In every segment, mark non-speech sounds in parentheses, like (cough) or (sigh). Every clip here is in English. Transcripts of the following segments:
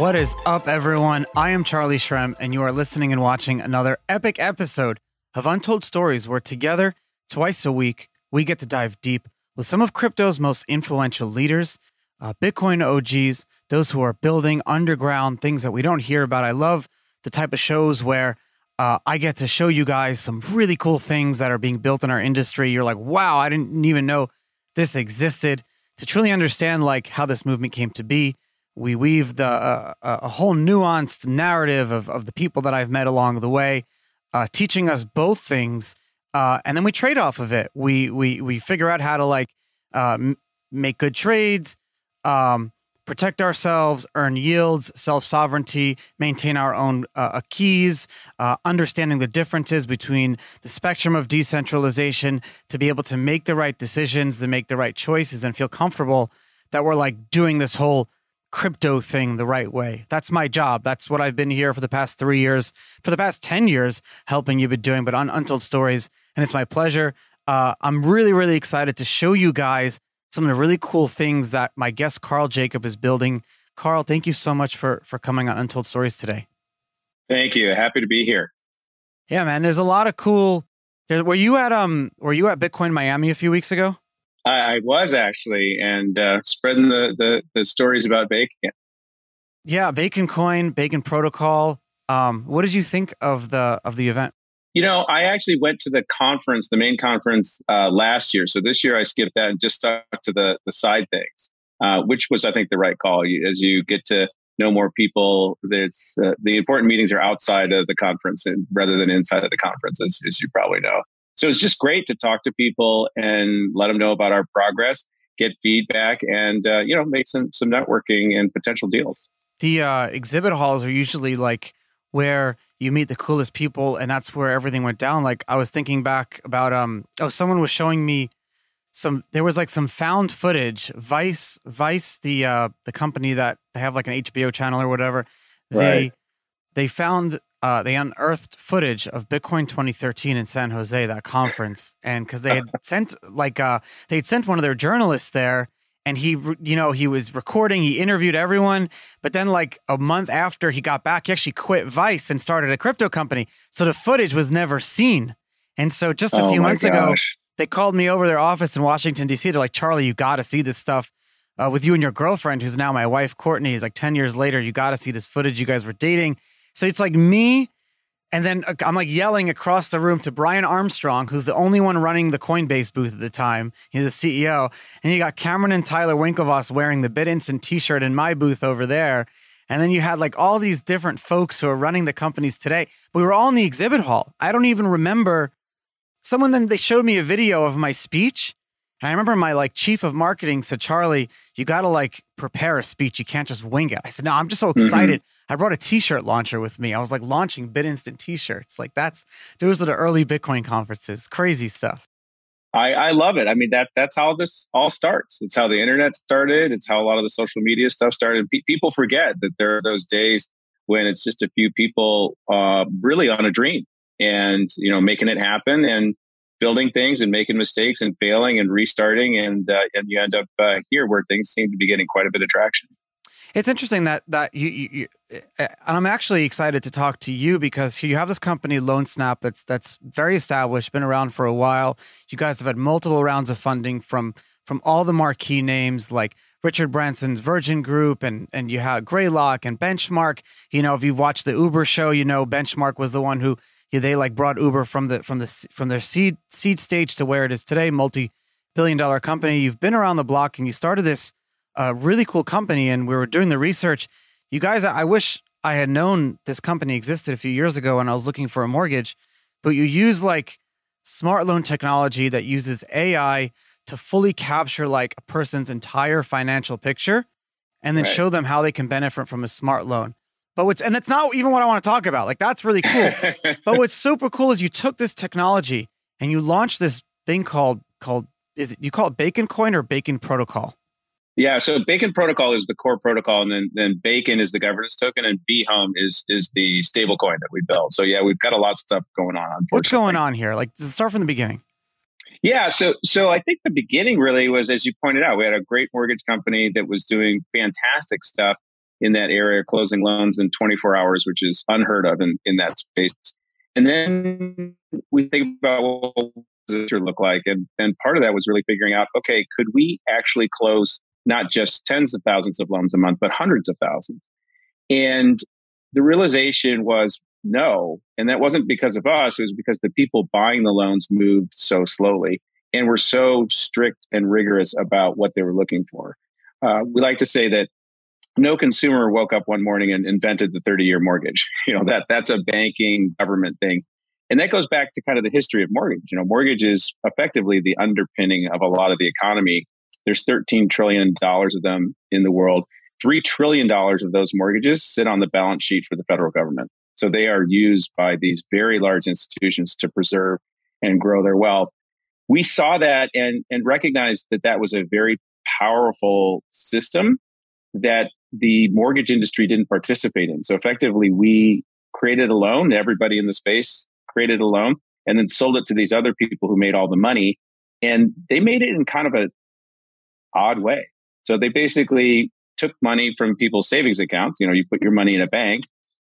What is up, everyone? I am Charlie Shrem, and you are listening and watching another epic episode of Untold Stories, where together, twice a week, we get to dive deep with some of crypto's most influential leaders, uh, Bitcoin OGs, those who are building underground things that we don't hear about. I love the type of shows where uh, I get to show you guys some really cool things that are being built in our industry. You're like, wow, I didn't even know this existed. To truly understand like how this movement came to be, we weave the uh, a whole nuanced narrative of, of the people that I've met along the way, uh, teaching us both things, uh, and then we trade off of it. We we we figure out how to like uh, m- make good trades, um, protect ourselves, earn yields, self sovereignty, maintain our own uh, keys, uh, understanding the differences between the spectrum of decentralization to be able to make the right decisions, to make the right choices, and feel comfortable that we're like doing this whole crypto thing the right way. That's my job. That's what I've been here for the past three years, for the past 10 years, helping you be doing, but on Untold Stories. And it's my pleasure. Uh, I'm really, really excited to show you guys some of the really cool things that my guest Karl Jacob is building. Karl, thank you so much for for coming on Untold Stories today. Thank you. Happy to be here. Yeah, man. There's a lot of cool. There, were you at um Were you at Bitcoin Miami a few weeks ago? I, I was actually, and uh, spreading the, the, the stories about bacon. Yeah, Bacon Coin, Bacon Protocol. Um, what did you think of the of the event? You know, I actually went to the conference, the main conference uh, last year. So this year I skipped that and just stuck to the the side things, uh, which was I think the right call. You, as you get to know more people, that's uh, the important meetings are outside of the conference and rather than inside of the conference, as, as you probably know. So it's just great to talk to people and let them know about our progress, get feedback, and uh, you know make some some networking and potential deals. The uh, exhibit halls are usually like where you meet the coolest people, and that's where everything went down. Like I was thinking back about um oh someone was showing me some there was like some found footage Vice Vice the uh the company that they have like an HBO channel or whatever right. they they found uh, they unearthed footage of Bitcoin 2013 in San Jose, that conference, and because they had (laughs) sent like uh, they had sent one of their journalists there, and he, you know, he was recording, he interviewed everyone, but then like a month after he got back, he actually quit Vice and started a crypto company, so the footage was never seen. And so just a oh few months gosh. ago, they called me over their office in Washington D.C. They're like, Charlie, you got to see this stuff. Uh, with you and your girlfriend, who's now my wife, Courtney, He's like 10 years later, you got to see this footage. You guys were dating so it's like me, and then uh, I'm like yelling across the room to Brian Armstrong, who's the only one running the Coinbase booth at the time. He's the CEO. And you got Cameron and Tyler Winklevoss wearing the BitInstant t shirt in my booth over there. And then you had like all these different folks who are running the companies today. We were all in the exhibit hall. I don't even remember. Someone then they showed me a video of my speech and I remember my like chief of marketing said, Charlie, you got to like prepare a speech. You can't just wing it. I said, no, I'm just so mm-hmm. excited. Mm-hmm. I brought a t-shirt launcher with me. I was like launching BitInstant t-shirts. Like that's, those are the early Bitcoin conferences. Crazy stuff. I, I love it. I mean, that that's how this all starts. It's how the internet started. It's how a lot of the social media stuff started. P- people forget that there are those days when it's just a few people uh, really on a dream and, you know, making it happen. And building things and making mistakes and failing and restarting, and uh, and you end up uh, here where things seem to be getting quite a bit of traction. It's interesting that that you, you, you, and I'm actually excited to talk to you because you have this company LoanSnap that's that's very established, been around for a while. You guys have had multiple rounds of funding from from all the marquee names like Richard Branson's Virgin Group and and you have Greylock and Benchmark. You know, if you've watched the Uber show, you know Benchmark was the one who they like brought Uber from the from the from their seed seed stage to where it is today, multi billion dollar company. You've been around the block and you started this uh, really cool company. And we were doing the research. You guys, I wish I had known this company existed a few years ago when I was looking for a mortgage. But you use like smart loan technology that uses AI to fully capture like a person's entire financial picture and then right. show them how they can benefit from a smart loan. But what's and that's not even what I want to talk about. Like that's really cool. (laughs) but what's super cool is you took this technology and you launched this thing called called is it you call it Bacon Coin or Bacon Protocol? Yeah, so Bacon Protocol is the core protocol, and then then Bacon is the governance token, and BHome is is the stable coin that we built. So yeah, we've got a lot of stuff going on. What's going on here? Like, start from the beginning. Yeah, so so I think the beginning really was, as you pointed out, we had a great mortgage company that was doing fantastic stuff, in that area, closing loans in 24 hours, which is unheard of in, in that space. And then we think about what does it look like? And, and part of that was really figuring out, okay, could we actually close not just tens of thousands of loans a month, but hundreds of thousands? And the realization was no. And that wasn't because of us, it was because the people buying the loans moved so slowly and were so strict and rigorous about what they were looking for. Uh, we like to say that no consumer woke up one morning and invented the 30 year mortgage. (laughs) You know, that that's a banking government thing. And that goes back to kind of the history of mortgage. You know, mortgage is effectively the underpinning of a lot of the economy. There's 13 trillion dollars of them in the world. $3 trillion of those mortgages sit on the balance sheet for the federal government. So they are used by these very large institutions to preserve and grow their wealth. We saw that and, and recognized that that was a very powerful system that the mortgage industry didn't participate in. So effectively, we created a loan, everybody in the space created a loan, and then sold it to these other people who made all the money. And they made it in kind of a odd way. So they basically took money from people's savings accounts. You know, you put your money in a bank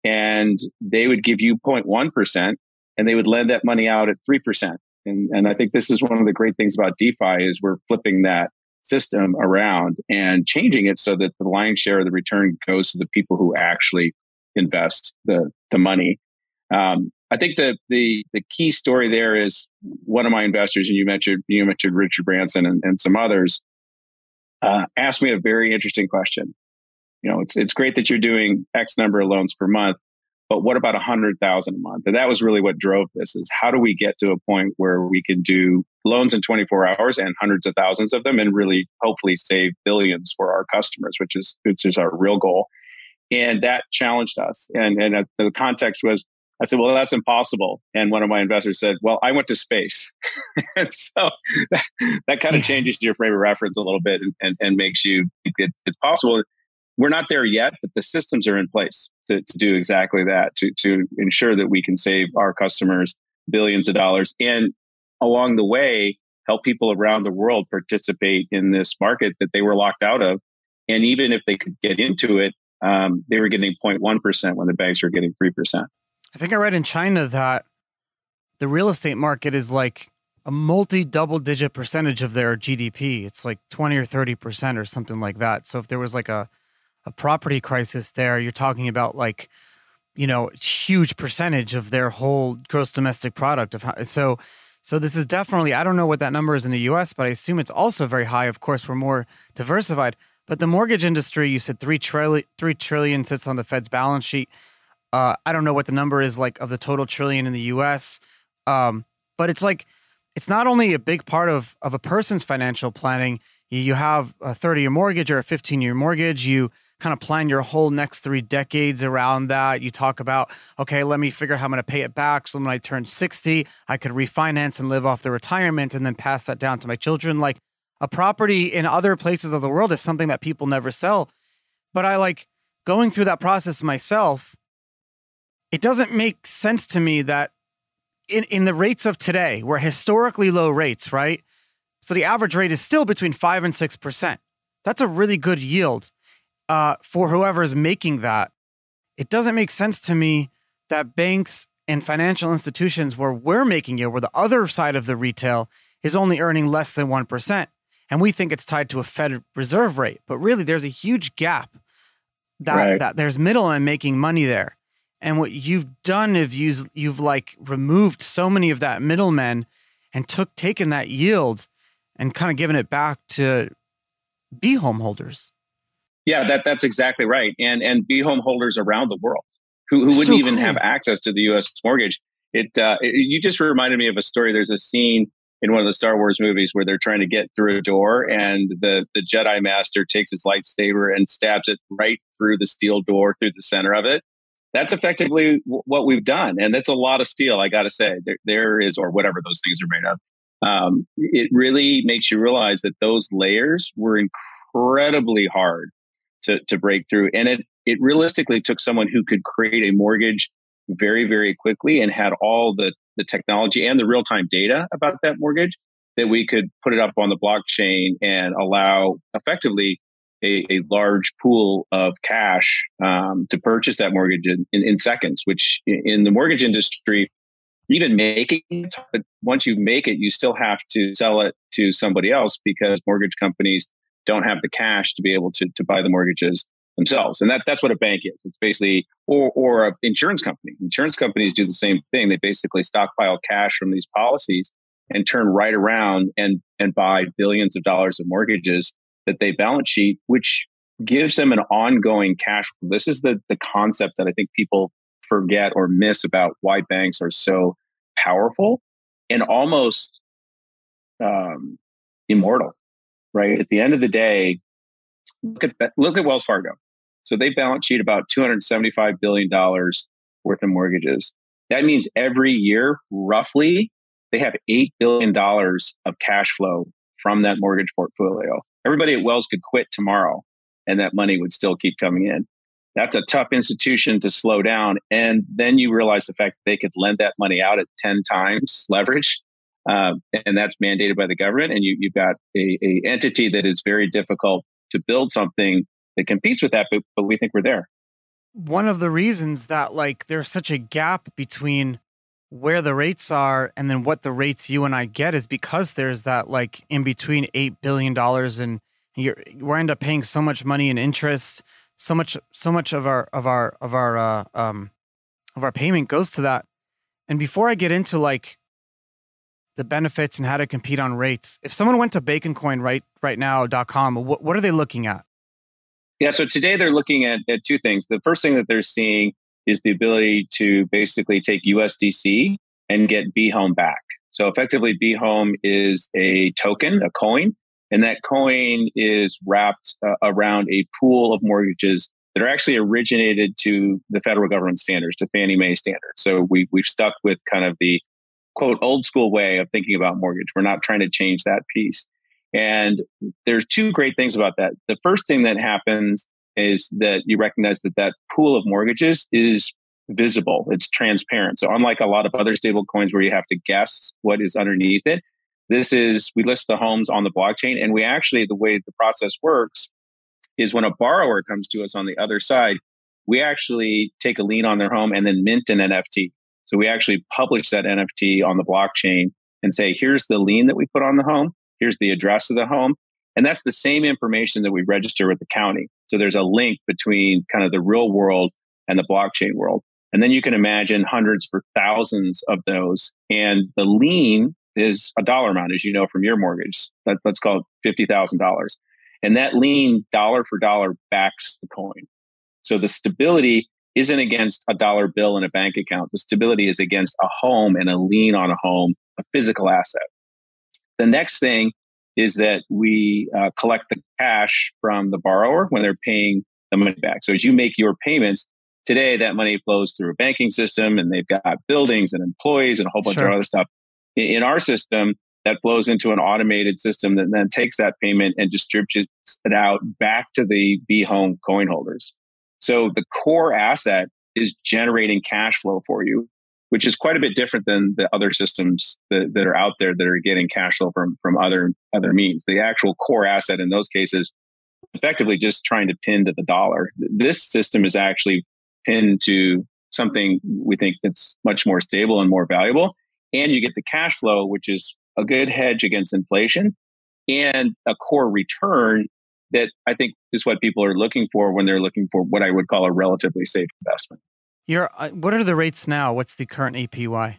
and they would give you 0.1% and they would lend that money out at 3%. And, and I think this is one of the great things about DeFi is we're flipping that system around and changing it so that the lion's share of the return goes to the people who actually invest the, the money. Um, I think the, the the key story there is one of my investors, and you mentioned you mentioned Richard Branson and, and some others, uh, asked me a very interesting question. You know, it's it's great that you're doing X number of loans per month, but what about a hundred thousand a month? And that was really what drove this: is how do we get to a point where we can do loans in 24 hours and hundreds of thousands of them, and really hopefully save billions for our customers, which is which is our real goal. And that challenged us. And and the context was I said, well, that's impossible. And one of my investors said, well, I went to space. (laughs) and so that, that kind of changes your frame of reference a little bit and, and, and makes you it, it's possible. We're not there yet, but the systems are in place to, to do exactly that, to, to ensure that we can save our customers billions of dollars. And along the way, help people around the world participate in this market that they were locked out of. And even if they could get into it, um, they were getting 0.1% when the banks were getting 3%. I think I read in China that the real estate market is like a multi double digit percentage of their GDP. It's like 20 or 30% or something like that. So if there was like a, a property crisis there, you're talking about like, you know, huge percentage of their whole gross domestic product of how, so so this is definitely I don't know what that number is in the US, but I assume it's also very high. Of course, we're more diversified. But the mortgage industry, you said three trillion, three trillion sits on the Fed's balance sheet. Uh, I don't know what the number is like of the total trillion in the U.S., um, but it's like it's not only a big part of of a person's financial planning. You have a 30 year mortgage or a 15 year mortgage. You kind of plan your whole next three decades around that. You talk about, okay, let me figure out how I'm going to pay it back. So when I turn 60, I could refinance and live off the retirement and then pass that down to my children. Like a property in other places of the world is something that people never sell. But I like going through that process myself it doesn't make sense to me that in, in the rates of today, we're historically low rates, right? So the average rate is still between five and six percent. That's a really good yield uh, for whoever is making that. It doesn't make sense to me that banks and financial institutions where we're making it, where the other side of the retail is only earning less than 1%. And we think it's tied to a Fed reserve rate. But really, there's a huge gap that, right. that there's middlemen making money there. And what you've done is you've, you've like removed so many of that middlemen and took taken that yield and kind of given it back to B home holders. Yeah, that that's exactly right. And and B home holders around the world who, who wouldn't so even cool. have access to the U.S. mortgage. It, uh, it, you just reminded me of a story. There's a scene in one of the Star Wars movies where they're trying to get through a door, and the the Jedi Master takes his lightsaber and stabs it right through the steel door through the center of it that's effectively w- what we've done. And that's a lot of steel, I got to say. There, there is, or whatever those things are made of. Um, it really makes you realize that those layers were incredibly hard to, to break through. And it, it realistically took someone who could create a mortgage very, very quickly and had all the, the technology and the real time data about that mortgage that we could put it up on the blockchain and allow effectively a, a large pool of cash um, to purchase that mortgage in, in, in seconds, which in the mortgage industry, even making it, once you make it, you still have to sell it to somebody else because mortgage companies don't have the cash to be able to, to buy the mortgages themselves. And that, that's what a bank is. It's basically, or, or an insurance company. Insurance companies do the same thing. They basically stockpile cash from these policies and turn right around and, and buy billions of dollars of mortgages that they balance sheet, which gives them an ongoing cash. This is the, the concept that I think people forget or miss about why banks are so powerful and almost um, immortal, right? At the end of the day, look at look at Wells Fargo. So they balance sheet about $275 billion worth of mortgages. That means every year, roughly, they have $8 billion of cash flow from that mortgage portfolio. Everybody at Wells could quit tomorrow and that money would still keep coming in. That's a tough institution to slow down. And then you realize the fact that they could lend that money out at 10 times leverage. Um, and that's mandated by the government. And you, you've got a, a entity that is very difficult to build something that competes with that, but, but we think we're there. One of the reasons that like there's such a gap between where the rates are and then what the rates you and I get is because there's that like in between eight billion dollars and you're we end up paying so much money in interest, so much so much of our of our of our uh, um of our payment goes to that. And before I get into like the benefits and how to compete on rates, if someone went to baconcoin right right now.com, what what are they looking at? Yeah, so today they're looking at, at two things. The first thing that they're seeing is the ability to basically take USDC and get BHome back. So effectively, BHome is a token, a coin, and that coin is wrapped uh, around a pool of mortgages that are actually originated to the federal government standards, to Fannie Mae standards. So we, we've stuck with kind of the quote old school way of thinking about mortgage. We're not trying to change that piece. And there's two great things about that. The first thing that happens is that you recognize that that pool of mortgages is visible. It's transparent. So unlike a lot of other stable coins where you have to guess what is underneath it, this is we list the homes on the blockchain and we actually the way the process works is when a borrower comes to us on the other side, we actually take a lien on their home and then mint an NFT. So we actually publish that NFT on the blockchain and say, here's the lien that we put on the home, here's the address of the home, and that's the same information that we register with the county. So there's a link between kind of the real world and the blockchain world. And then you can imagine hundreds for thousands of those. And the lien is a dollar amount, as you know from your mortgage. That, let's call it $50,000. And that lien, dollar for dollar, backs the coin. So the stability isn't against a dollar bill in a bank account. The stability is against a home and a lien on a home, a physical asset. The next thing is that we uh, collect the cash from the borrower when they're paying the money back. So as you make your payments, today that money flows through a banking system and they've got buildings and employees and a whole bunch sure. of other stuff. In, in our system, that flows into an automated system that then takes that payment and distributes it out back to the B home coin holders. So the core asset is generating cash flow for you which is quite a bit different than the other systems that, that are out there that are getting cash flow from from other other means. The actual core asset in those cases, effectively just trying to pin to the dollar. This system is actually pinned to something we think that's much more stable and more valuable, and you get the cash flow, which is a good hedge against inflation and a core return that I think is what people are looking for when they're looking for what I would call a relatively safe investment. Your uh, what are the rates now? What's the current APY?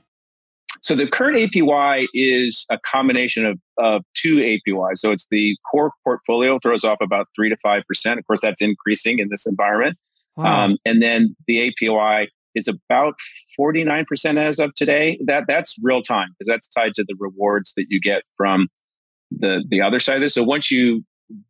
So the current APY is a combination of, of two APYs. So it's the core portfolio throws off about three to five percent. Of course, that's increasing in this environment. Wow. Um, and then the APY is about 49% as of today. That that's real time because that's tied to the rewards that you get from the the other side of this. So once you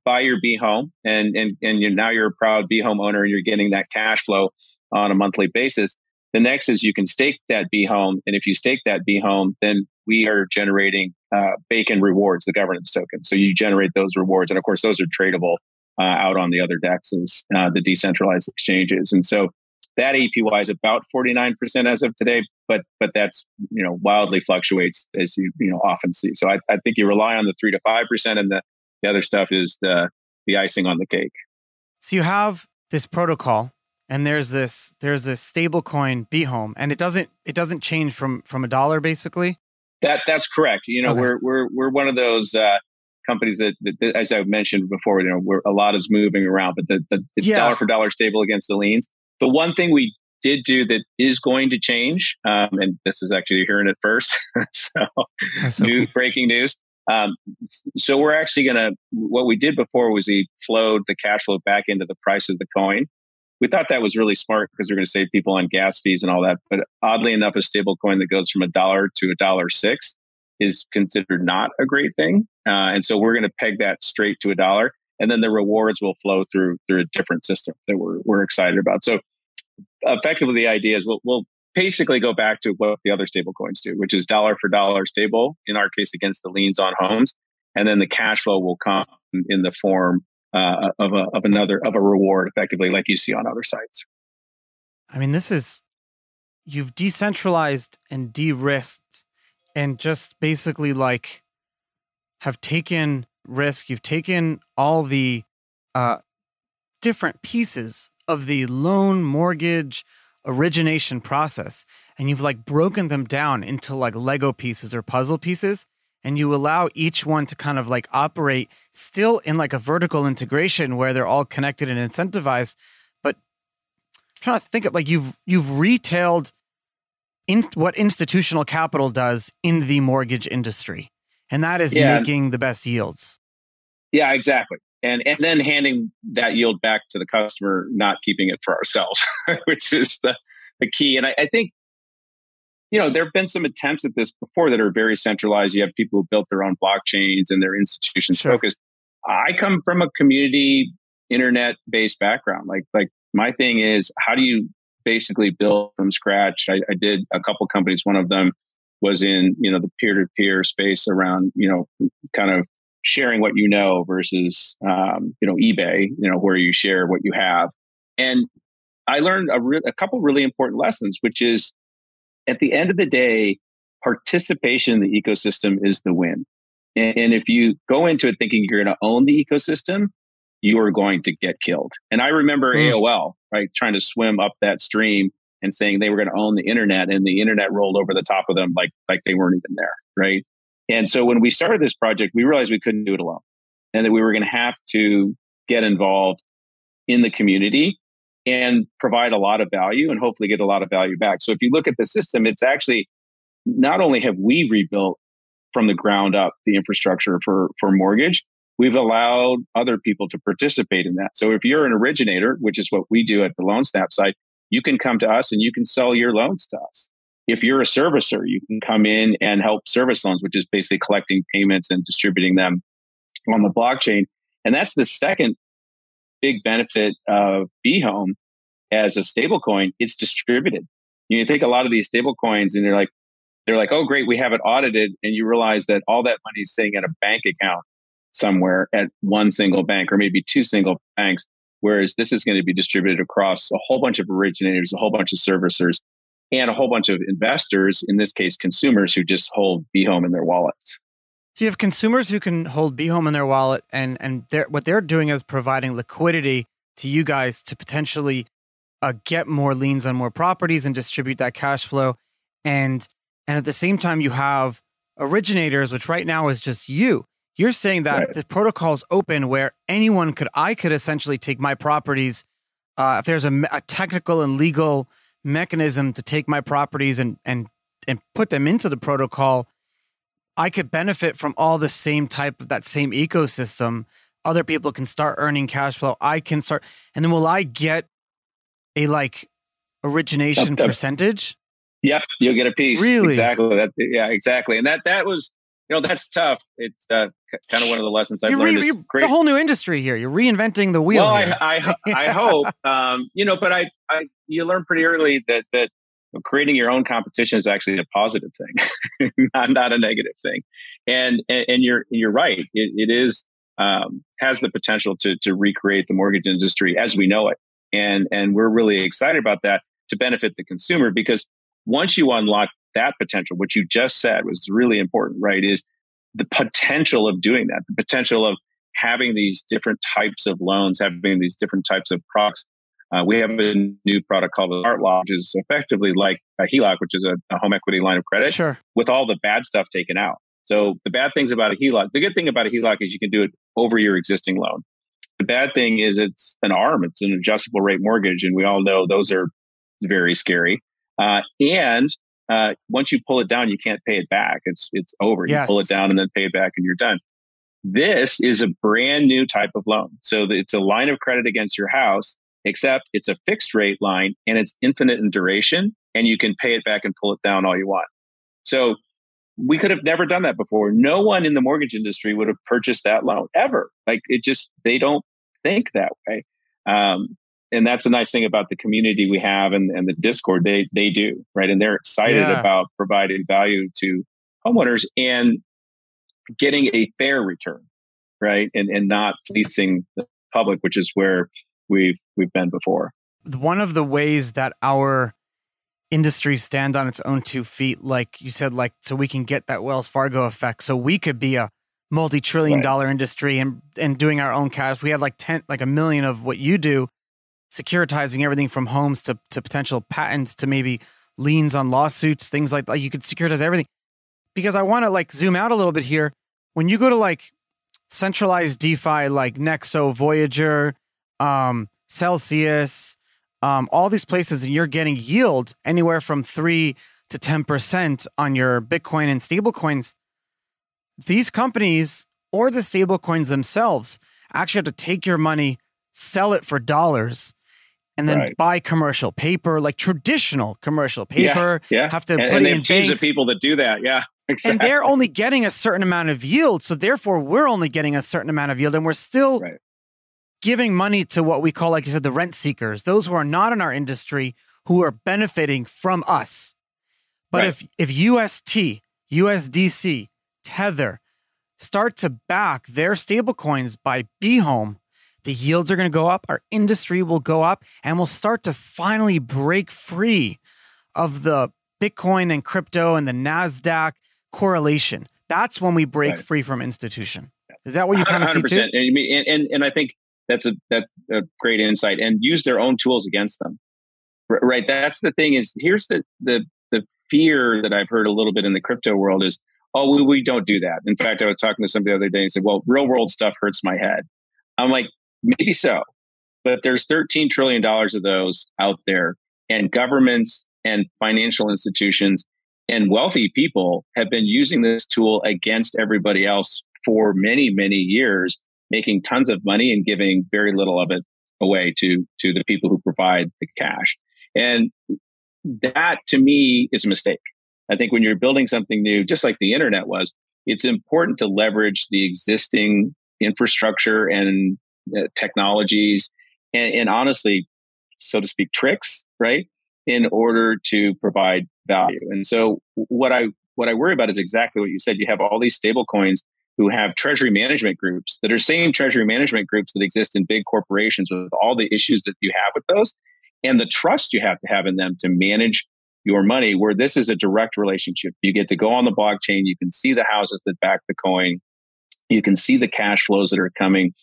buy your B home and and and you're, now you're a proud B home owner and you're getting that cash flow on a monthly basis. The next is you can stake that B home, And if you stake that B home, then we are generating uh, Bacon rewards, the governance token. So you generate those rewards. And of course, those are tradable uh, out on the other DEXs, uh, the decentralized exchanges. And so that APY is about 49% as of today, but but that's you know wildly fluctuates as you you know often see. So I, I think you rely on the three to five percent, and the the other stuff is the the icing on the cake. So you have this protocol and there's this there's this stable coin BHome and it doesn't it doesn't change from from a dollar basically that that's correct you know okay. we're we're we're one of those uh, companies that, that, as i mentioned before you know where a lot is moving around but the, the it's yeah. dollar for dollar stable against the liens the one thing we did do that is going to change um, and this is actually hearing it first (laughs) so, so new, cool. breaking news um, so we're actually going to what we did before was we flowed the cash flow back into the price of the coin we thought that was really smart because we're going to save people on gas fees and all that. But oddly enough, a stable coin that goes from a dollar to a dollar six is considered not a great thing. Uh, and so we're going to peg that straight to a dollar. And then the rewards will flow through through a different system that we're, we're excited about. So effectively, the idea is we'll, we'll basically go back to what the other stable coins do, which is dollar for dollar stable, in our case, against the liens on homes. And then the cash flow will come in the form uh, of a of another of a reward, effectively, like you see on other sites. I mean, this is you've decentralized and de-risked, and just basically like have taken risk. You've taken all the uh, different pieces of the loan mortgage origination process and you've like broken them down into like lego pieces or puzzle pieces and you allow each one to kind of like operate still in like a vertical integration where they're all connected and incentivized. But I'm trying to think of like you've you've retailed in what institutional capital does in the mortgage industry and that is yeah. making the best yields. Yeah exactly and and then handing that yield back to the customer not keeping it for ourselves (laughs) which is the the key and I, I think you know, there have been some attempts at this before that are very centralized. You have people who built their own blockchains and their institutions sure. focused. I come from a community internet based background. Like, like my thing is, how do you basically build from scratch? I, I did a couple companies. One of them was in, you know, the peer to peer space around, you know, kind of sharing what you know versus, um, you know, eBay, you know, where you share what you have. And I learned a, re- a couple really important lessons, which is at the end of the day, participation in the ecosystem is the win. And, and if you go into it thinking you're going to own the ecosystem, you are going to get killed. And I remember mm. AOL, right, trying to swim up that stream and saying they were going to own the internet and the internet rolled over the top of them like like they weren't even there, right? And so when we started this project, we realized we couldn't do it alone and that we were going to have to get involved in the community and provide a lot of value and hopefully get a lot of value back. So if you look at the system, it's actually not only have we rebuilt from the ground up the infrastructure for, for mortgage, we've allowed other people to participate in that. So if you're an originator, which is what we do at the LoanSnap site, you can come to us and you can sell your loans to us. If you're a servicer, you can come in and help service loans, which is basically collecting payments and distributing them on the blockchain. And that's the second big benefit of BHome as a stablecoin, it's distributed. You take a lot of these stable coins and they're like, they're like, oh, great, we have it audited. And you realize that all that money is sitting at a bank account somewhere at one single bank or maybe two single banks. Whereas this is going to be distributed across a whole bunch of originators, a whole bunch of servicers, and a whole bunch of investors, in this case, consumers who just hold BHome in their wallets. So you have consumers who can hold BHome in their wallet, and and they're, what they're doing is providing liquidity to you guys to potentially uh, get more liens on more properties and distribute that cash flow, and and at the same time you have originators, which right now is just you. You're saying that right. the protocol is open where anyone could, I could essentially take my properties. Uh, if there's a, a technical and legal mechanism to take my properties and and and put them into the protocol I could benefit from all the same type of that same ecosystem. Other people can start earning cash flow. I can start, and then will I get a like origination percentage? Yep, you'll get a piece. Really? Exactly. That, yeah, exactly. And that that was, you know, that's tough. It's uh, kind of one of the lessons I've learned. Re- the whole new industry here. You're reinventing the wheel. Well, I, I, I hope, (laughs) um, you know, but I, I, you learn pretty early that that creating your own competition is actually a positive thing, (laughs) not, not a negative thing. And, and, and you're, you're right. It, it is, um, has the potential to, to recreate the mortgage industry as we know it. And, and we're really excited about that to benefit the consumer because once you unlock that potential, what you just said was really important, right? Is the potential of doing that, the potential of having these different types of loans, having these different types of products. Uh, we have a new product called the Art Law, which is effectively like a HELOC, which is a, a home equity line of credit, sure. with all the bad stuff taken out. So the bad things about a HELOC, the good thing about a HELOC is you can do it over your existing loan. The bad thing is it's an ARM, it's an adjustable rate mortgage, and we all know those are very scary. Uh, and uh, once you pull it down, you can't pay it back. It's it's over. Yes. You pull it down and then pay it back, and you're done. This is a brand new type of loan. So it's a line of credit against your house, except it's a fixed rate line and it's infinite in duration, and you can pay it back and pull it down all you want. So we could have never done that before. No one in the mortgage industry would have purchased that loan ever. Like it just they don't think that way. Um, and that's the nice thing about the community we have and, and the Discord. They they do right, and they're excited Yeah. about providing value to homeowners and getting a fair return, right, and and not fleecing the public, which is where we've we've been before. one of the ways that our industry stand on its own two feet, like you said, like so we can get that Wells Fargo effect, so we could be a multi-trillion Right. dollar industry and and doing our own cash. We had like ten, like a million of what you do, securitizing everything from homes to to potential patents to maybe liens on lawsuits, things like that. You could securitize everything. Because I want to like zoom out a little bit here. When you go to like centralized DeFi like Nexo, Voyager, um, Celsius, um, all these places, and you're getting yield anywhere from three to ten percent on your Bitcoin and stablecoins. These companies or the stablecoins themselves actually have to take your money, sell it for dollars, and then Right. buy commercial paper, like traditional commercial paper. Yeah, Have to and, put and it in teams banks of people that do that. Yeah, (laughs) exactly. and they're only getting a certain amount of yield. So therefore, we're only getting a certain amount of yield, and we're still Right. giving money to what we call, like you said, the rent seekers, those who are not in our industry who are benefiting from us. But Right. if if UST, USDC, Tether start to back their stablecoins by BHome, the yields are going to go up, our industry will go up, and we'll start to finally break free of the Bitcoin and crypto and the NASDAQ correlation. That's when we break Right. free from institution. Is that what you kind of see too? And, and, and, I think that's a, that's a great insight and use their own tools against them. Right. That's the thing is here's the, the, the fear that I've heard a little bit in the crypto world is, oh, we, we don't do that. In fact, I was talking to somebody the other day and said, well, real world stuff hurts my head. I'm like, maybe so, but there's 13 trillion dollars of those out there and governments and financial institutions and wealthy people have been using this tool against everybody else for many many years making tons of money and giving very little of it away to to the people who provide the cash. And that to me is a mistake. I think when you're building something new just like the internet was it's important to leverage the existing infrastructure and technologies and, and honestly so to speak tricks right in order to provide value. And so what i what i worry about is exactly what you said. You have all these stable coins who have treasury management groups that are same treasury management groups that exist in big corporations with all the issues that you have with those and the trust you have to have in them to manage your money where this is a direct relationship. You get to go on the blockchain. You can see the houses that back the coin. You can see the cash flows that are coming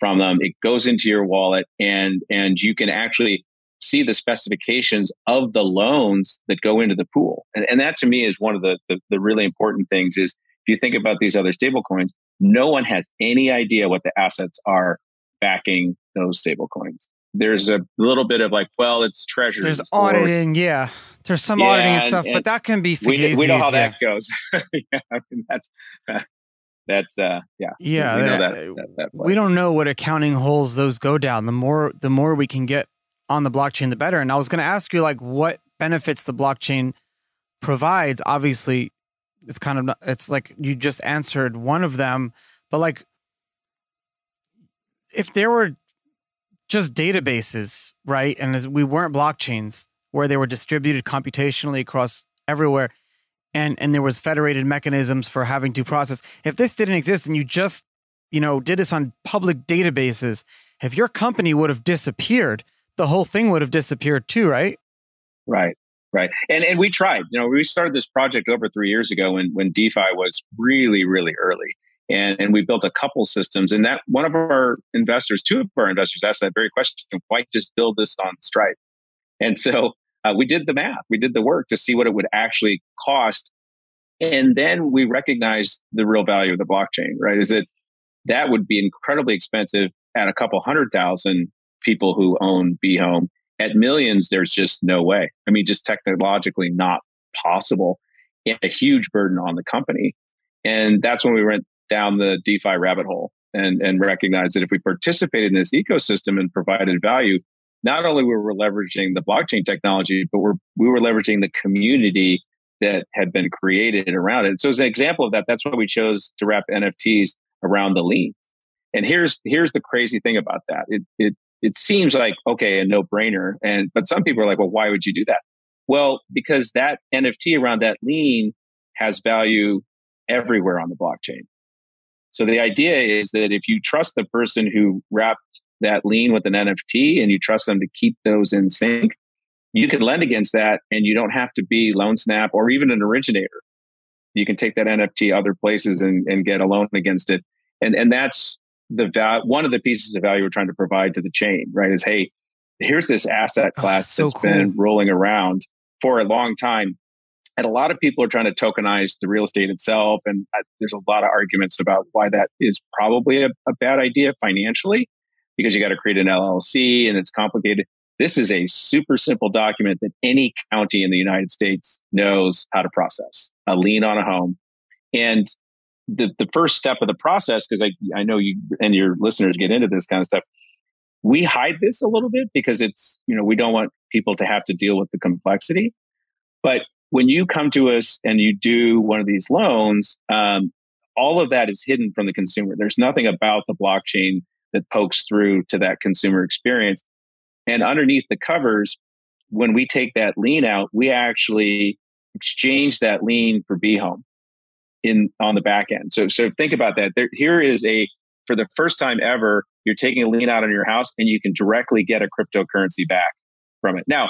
from them it goes into your wallet and and you can actually see the specifications of the loans that go into the pool and, and that to me is one of the, the the really important things is if you think about these other stable coins no one has any idea what the assets are backing those stable coins there's a little bit of like well it's treasuries There's or- auditing, yeah. There's some Yeah, auditing and and- stuff, but that can be we, we know how yeah. that goes (laughs) yeah I mean, that's that's uh yeah Yeah, we know that- that, that, that we don't know what accounting holes those go down. The more the more we can get on the blockchain, the better. And I was going to ask you like what benefits the blockchain provides. Obviously, it's kind of not, it's like you just answered one of them, but like if there were just databases, right, and as we weren't blockchains where they were distributed computationally across everywhere, and and there was federated mechanisms for having due process. If this didn't exist and you just you know, did this on public databases, if your company would have disappeared, the whole thing would have disappeared too, right? Right, right. And and we tried. You know, we started this project over three years ago when when DeFi was really really early, And, and we built a couple systems. And that one of our investors, two of our investors asked that very question why just build this on Stripe? And so uh, we did the math, we did the work to see what it would actually cost. And then we recognized the real value of the blockchain, right? Is that that would be incredibly expensive at a couple hundred thousand people who own BHome. At millions, there's just no way. I mean, just technologically not possible. And a huge burden on the company. And that's when we went down the DeFi rabbit hole and, and recognized that if we participated in this ecosystem and provided value, not only were we leveraging the blockchain technology, but we're, we were leveraging the community that had been created around it. So as an example of that, that's why we chose to wrap NFTs around the lien. And here's here's the crazy thing about that. It it it seems like okay, a no brainer, and but some people are like, well, why would you do that? Well, because that NFT around that lien has value everywhere on the blockchain. So the idea is that if you trust the person who wrapped that lien with an NFT and you trust them to keep those in sync, you can lend against that and you don't have to be LoanSnap or even an originator. You can take that NFT other places and, and get a loan against it. And, and that's the value, one of the pieces of value we're trying to provide to the chain, right? Is, hey, here's this asset ah, class oh, so that's cool. been rolling around for a long time. And a lot of people are trying to tokenize the real estate itself. And uh, there's a lot of arguments about why that is probably a, a bad idea financially, because you got to create an LLC and it's complicated. This is a super simple document that any county in the United States knows how to process a lien on a home. And the, the first step of the process, because I, I know you and your listeners get into this kind of stuff, we hide this a little bit because it's, you know, we don't want people to have to deal with the complexity. But when you come to us and you do one of these loans, um, all of that is hidden from the consumer. There's nothing about the blockchain that pokes through to that consumer experience. And underneath the covers, when we take that lien out, we actually exchange that lien for BHome in on the back end. So so think about that. There, here is a for the first time ever, you're taking a lien out on your house and you can directly get a cryptocurrency back from it. Now,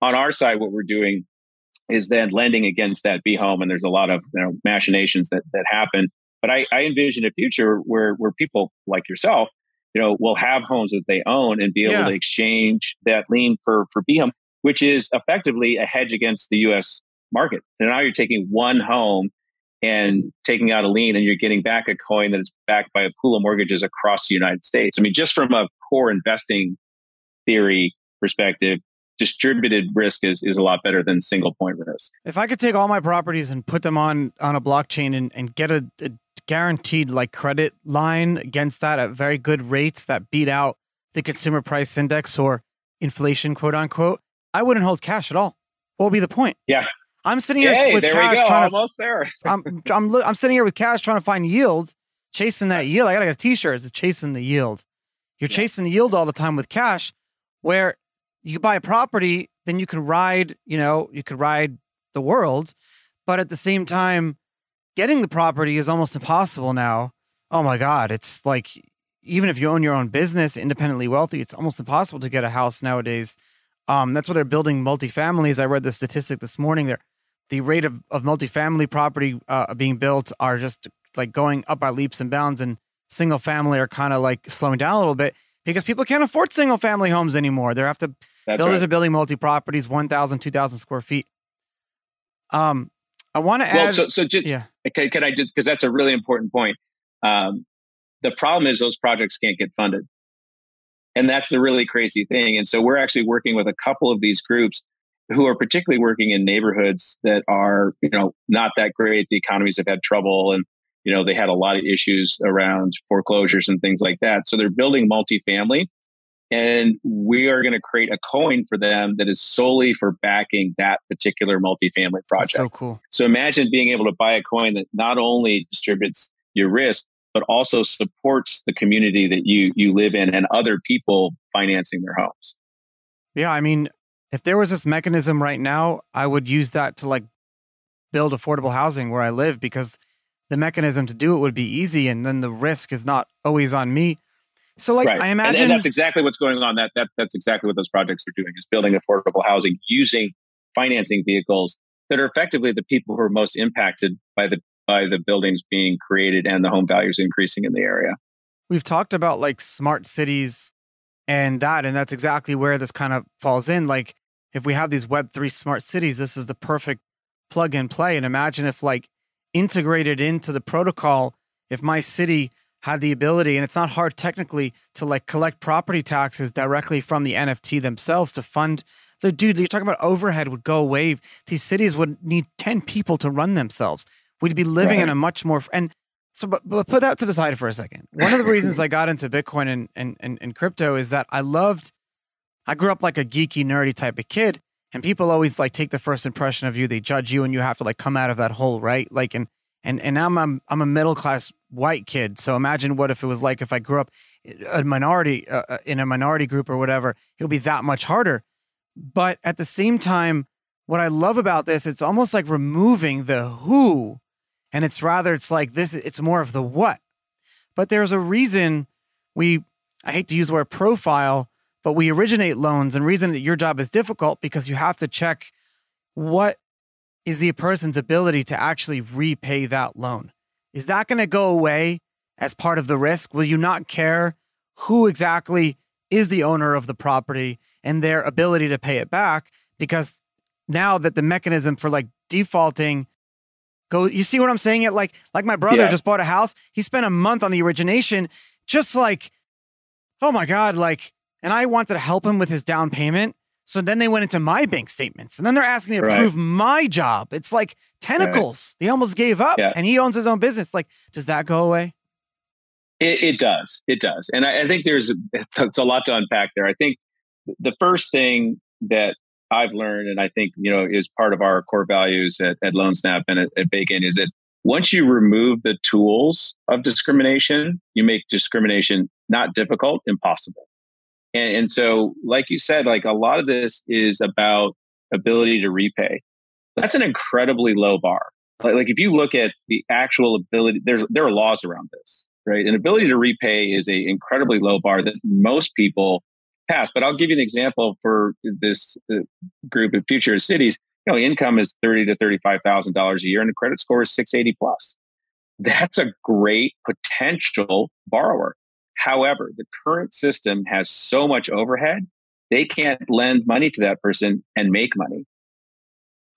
on our side, what we're doing is then lending against that BHome, and there's a lot of you know, machinations that that happen. But I, I envision a future where where people like yourself you know, will have homes that they own and be able yeah. to exchange that lien for for BHome, which is effectively a hedge against the U.S. market. And now you're taking one home and taking out a lien, and you're getting back a coin that is backed by a pool of mortgages across the United States. I mean, just from a core investing theory perspective, distributed risk is, is a lot better than single point risk. If I could take all my properties and put them on on a blockchain and, and get a, a guaranteed like credit line against that at very good rates that beat out the consumer price index or inflation, quote unquote, I wouldn't hold cash at all. What would be the point? Yeah. I'm sitting here hey, with cash trying Almost to there. (laughs) I'm, I'm I'm sitting here with cash trying to find yield, chasing that yield. I gotta get a t-shirt. It's chasing the yield. You're yeah. chasing the yield all the time with cash, where you buy a property, then you can ride, you know, you could ride the world, but at the same time, getting the property is almost impossible now. Oh my God. It's like, even if you own your own business, independently wealthy, it's almost impossible to get a house nowadays. Um, that's why they're building multifamilies. I read the statistic this morning there. The rate of, of multifamily property uh, being built are just like going up by leaps and bounds, and single family are kind of like slowing down a little bit because people can't afford single family homes anymore. They have to, that's builders right. are building multi properties, 1,000, 2,000 square feet. Um, I want to well, add. So, so just, yeah. Can, can I just, because that's a really important point. Um, the problem is those projects can't get funded. And that's the really crazy thing. And so we're actually working with a couple of these groups who are particularly working in neighborhoods that are, you know, not that great. The economies have had trouble and, you know, they had a lot of issues around foreclosures and things like that. So they're building multifamily and we are going to create a coin for them that is solely for backing that particular multifamily project. That's so cool. So imagine being able to buy a coin that not only distributes your risk, but also supports the community that you you live in and other people financing their homes. Yeah, I mean, if there was this mechanism right now, I would use that to like build affordable housing where I live because the mechanism to do it would be easy and then the risk is not always on me so, like, right. I imagine and, and, that's exactly what's going on. That that that's exactly what those projects are doing: is building affordable housing using financing vehicles that are effectively the people who are most impacted by the by the buildings being created and the home values increasing in the area. We've talked about like smart cities and that, and that's exactly where this kind of falls in. Like, if we have these Web3 smart cities, this is the perfect plug and play. And imagine if, like, integrated into the protocol, if my city had the ability, and it's not hard technically to like collect property taxes directly from the NFT themselves to fund the dude. You're talking about overhead would go away. These cities would need 10 people to run themselves. We'd be living right. in a much more, and so, but, but put that to the side for a second. One of the reasons I got into Bitcoin and, and, and, and crypto is that I loved, I grew up like a geeky, nerdy type of kid. And people always like take the first impression of you. They judge you and you have to like come out of that hole, right? Like, and, and, and now I'm, I'm a middle class white kid. So imagine what if it was like if I grew up a minority uh, uh, in a minority group or whatever, it would be that much harder. But at the same time, what I love about this, it's almost like removing the who, and it's rather it's like this. It's more of the what. But there's a reason we. I hate to use the word profile, but we originate loans, and reason that your job is difficult because you have to check what is the person's ability to actually repay that loan. Is that going to go away as part of the risk? Will you not care who exactly is the owner of the property and their ability to pay it back? Because now that the mechanism for like defaulting go you see what i'm saying it like like my brother yeah. just bought a house he spent a month on the origination just like oh my god like and i wanted to help him with his down payment so then they went into my bank statements and then they're asking me to right. prove my job. It's like tentacles. Right. They almost gave up yeah. and he owns his own business. Like, does that go away? It, it does. It does. And I, I think there's (laughs) it's a lot to unpack there. I think the first thing that I've learned, and I think, you know, is part of our core values at, at LoanSnap and at, at Bacon is that once you remove the tools of discrimination, you make discrimination not difficult, impossible. And, and so, like you said, like a lot of this is about ability to repay. That's an incredibly low bar. Like, like if you look at the actual ability, there's there are laws around this, right? An ability to repay is a incredibly low bar that most people pass. But I'll give you an example for this uh, group of future cities. You know, income is thirty to thirty-five thousand dollars a year, and the credit score is six eighty plus. That's a great potential borrower. However, the current system has so much overhead, they can't lend money to that person and make money.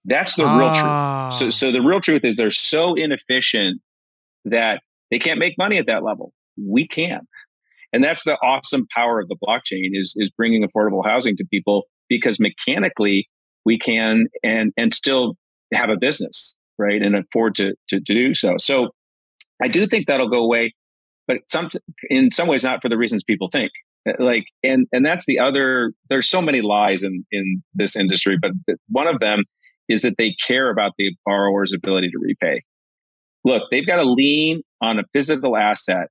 That's the real truth. So, ah. so the real truth is they're so inefficient that they can't make money at that level. We can. And that's the awesome power of the blockchain is, is bringing affordable housing to people because mechanically we can and, and still have a business, right? And afford to, to, to do so. So I do think that'll go away but some in some ways not for the reasons people think. Uh, like and and that's the other there's so many lies in in this industry but one of them is that they care about the borrower's ability to repay. Look they've got a lien on a physical asset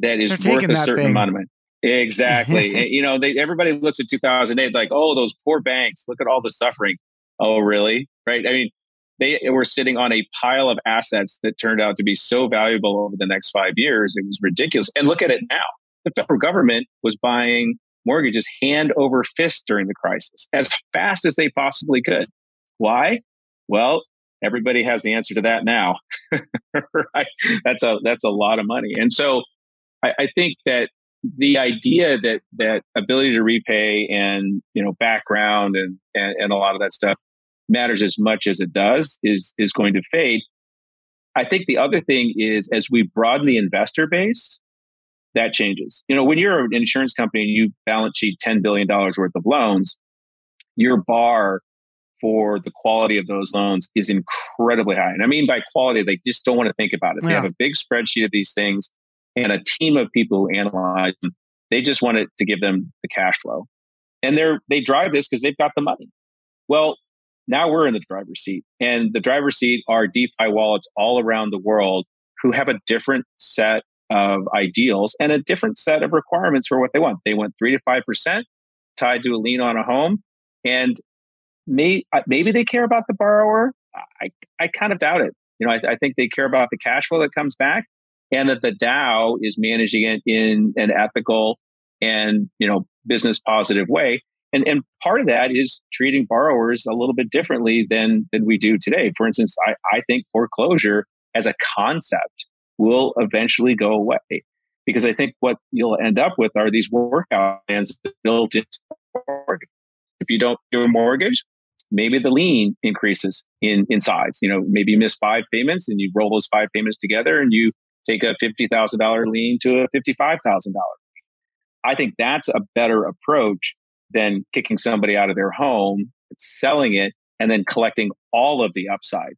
that is They're worth a certain thing. amount of money. Exactly. (laughs) You know they, everybody looks at 2008 like oh those poor banks. Look at all the suffering. Oh really? Right? I mean they were sitting on a pile of assets that turned out to be so valuable over the next five years. It was ridiculous. And look at it now. The federal government was buying mortgages hand over fist during the crisis as fast as they possibly could. Why? Well, everybody has the answer to that now. (laughs) right? That's a that's a lot of money. And so I, I think that the idea that that ability to repay and you know background and, and and a lot of that stuff matters as much as it does is is going to fade. I think the other thing is as we broaden the investor base, that changes. You know, when you're an insurance company and you balance sheet $10 billion worth of loans, your bar for the quality of those loans is incredibly high. And I mean by quality, they just don't want to think about it. They have a big spreadsheet of these things and a team of people who analyze them. They just want it to give them the cash flow. And they're they drive this because they've got the money. Well, now we're in the driver's seat. And the driver's seat are DeFi wallets all around the world who have a different set of ideals and a different set of requirements for what they want. They want three to five percent tied to a lien on a home, and may, uh, maybe they care about the borrower. I I kind of doubt it. You know, I, I think they care about the cash flow that comes back, and that the DAO is managing it in an ethical and you know business positive way. And, and part of that is treating borrowers a little bit differently than, than we do today. For instance, I, I think foreclosure as a concept will eventually go away. Because I think what you'll end up with are these workout plans built into mortgage. If you don't do a mortgage, maybe the lien increases in, in size. You know, maybe you miss five payments and you roll those five payments together and you take a $50,000 lien to a $55,000. I think that's a better approach than kicking somebody out of their home, selling it, and then collecting all of the upside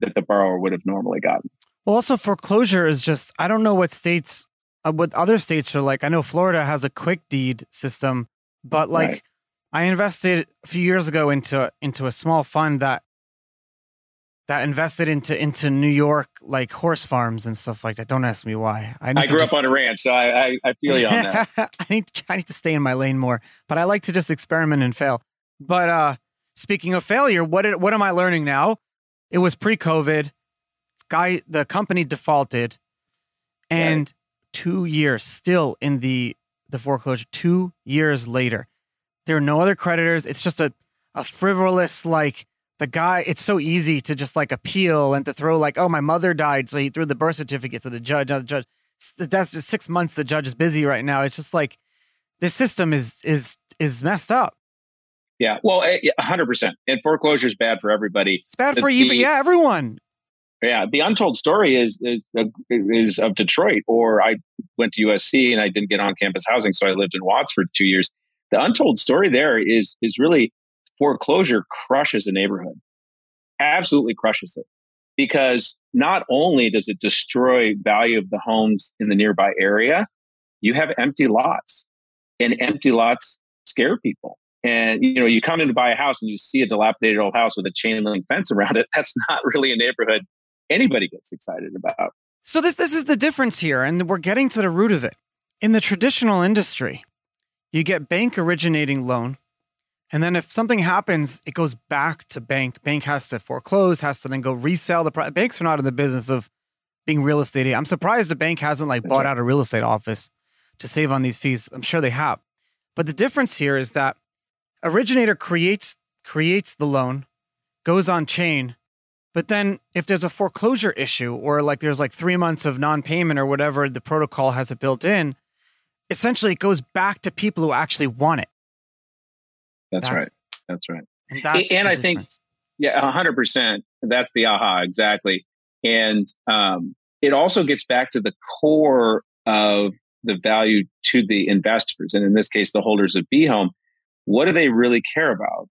that the borrower would have normally gotten. Well, also foreclosure is just, I don't know what states, uh, what other states are like. I know Florida has a quick deed system, but like right. I invested a few years ago into into a small fund that that invested into into New York like horse farms and stuff like that. Don't ask me why. I, I grew just, up on a ranch, so I, I, I feel you on that. (laughs) I need to, I need to stay in my lane more, but I like to just experiment and fail. But uh speaking of failure, what did, what am I learning now? It was pre-COVID. Guy, the company defaulted, and right. two years still in the the foreclosure. Two years later, there are no other creditors. It's just a a frivolous like the guy it's so easy to just like appeal and to throw like oh my mother died so he threw the birth certificate to the judge the judge that's just six months the judge is busy right now. It's just like this system is is is messed up. Yeah well eh, 100% and foreclosure is bad for everybody. It's bad for even yeah everyone. Yeah the untold story is is uh, is of detroit or i went to usc and i didn't get on campus housing so i lived in watts for two years. The untold story there is is really foreclosure crushes a neighborhood, absolutely crushes it. Because not only does it destroy value of the homes in the nearby area, you have empty lots, and empty lots scare people. And you know, you come in to buy a house and you see a dilapidated old house with a chain link fence around it. (laughs) That's not really a neighborhood anybody gets excited about. So this this is the difference here, and we're getting to the root of it. In the traditional industry, you get bank originating loan and then if something happens, it goes back to bank. Bank has to foreclose, has to then go resell the pro- banks are not in the business of being real estate. I'm surprised the bank hasn't like bought out a real estate office to save on these fees. I'm sure they have. But the difference here is that originator creates creates the loan, goes on chain, but then if there's a foreclosure issue or like there's like 3 months of non-payment or whatever the protocol has it built in, essentially it goes back to people who actually want it. That's, that's right. That's right. And, that's and I think, yeah, hundred percent. That's the aha exactly. And um, it also gets back to the core of the value to the investors, and in this case, the holders of BHome. What do they really care about?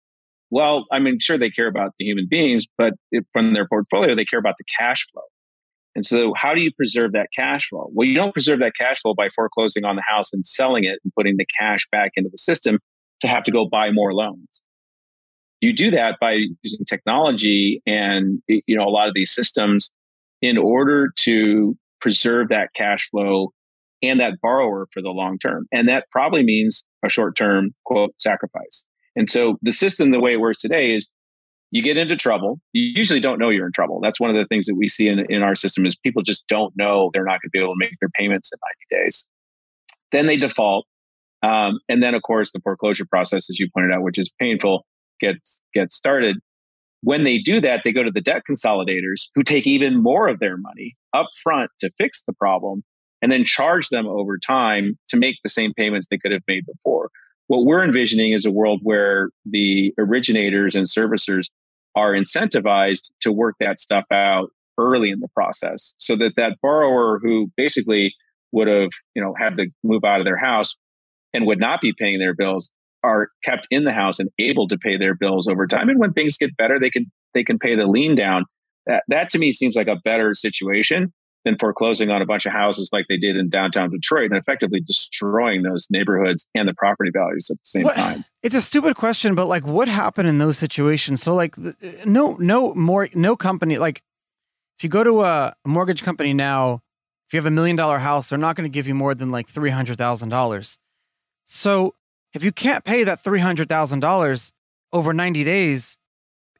Well, I mean, sure, they care about the human beings, but if, from their portfolio, they care about the cash flow. And so, how do you preserve that cash flow? Well, you don't preserve that cash flow by foreclosing on the house and selling it and putting the cash back into the system to have to go buy more loans. You do that by using technology and you know a lot of these systems in order to preserve that cash flow and that borrower for the long term. And that probably means a short term quote sacrifice. And so the system, the way it works today is you get into trouble. You usually don't know you're in trouble. That's one of the things that we see in, in our system is people just don't know they're not going to be able to make their payments in 90 days. Then they default. Um, and then, of course, the foreclosure process, as you pointed out, which is painful, gets gets started. When they do that, they go to the debt consolidators who take even more of their money up front to fix the problem and then charge them over time to make the same payments they could have made before. What we're envisioning is a world where the originators and servicers are incentivized to work that stuff out early in the process so that that borrower who basically would have you know had to move out of their house and would not be paying their bills are kept in the house and able to pay their bills over time. And when things get better, they can they can pay the lien down. That that to me seems like a better situation than foreclosing on a bunch of houses like they did in downtown Detroit and effectively destroying those neighborhoods and the property values at the same what, time. It's a stupid question, but like what happened in those situations? So like no no more no company like if you go to a mortgage company now, if you have a million dollar house, they're not going to give you more than like three hundred thousand dollars. So if you can't pay that three hundred thousand dollars over ninety days,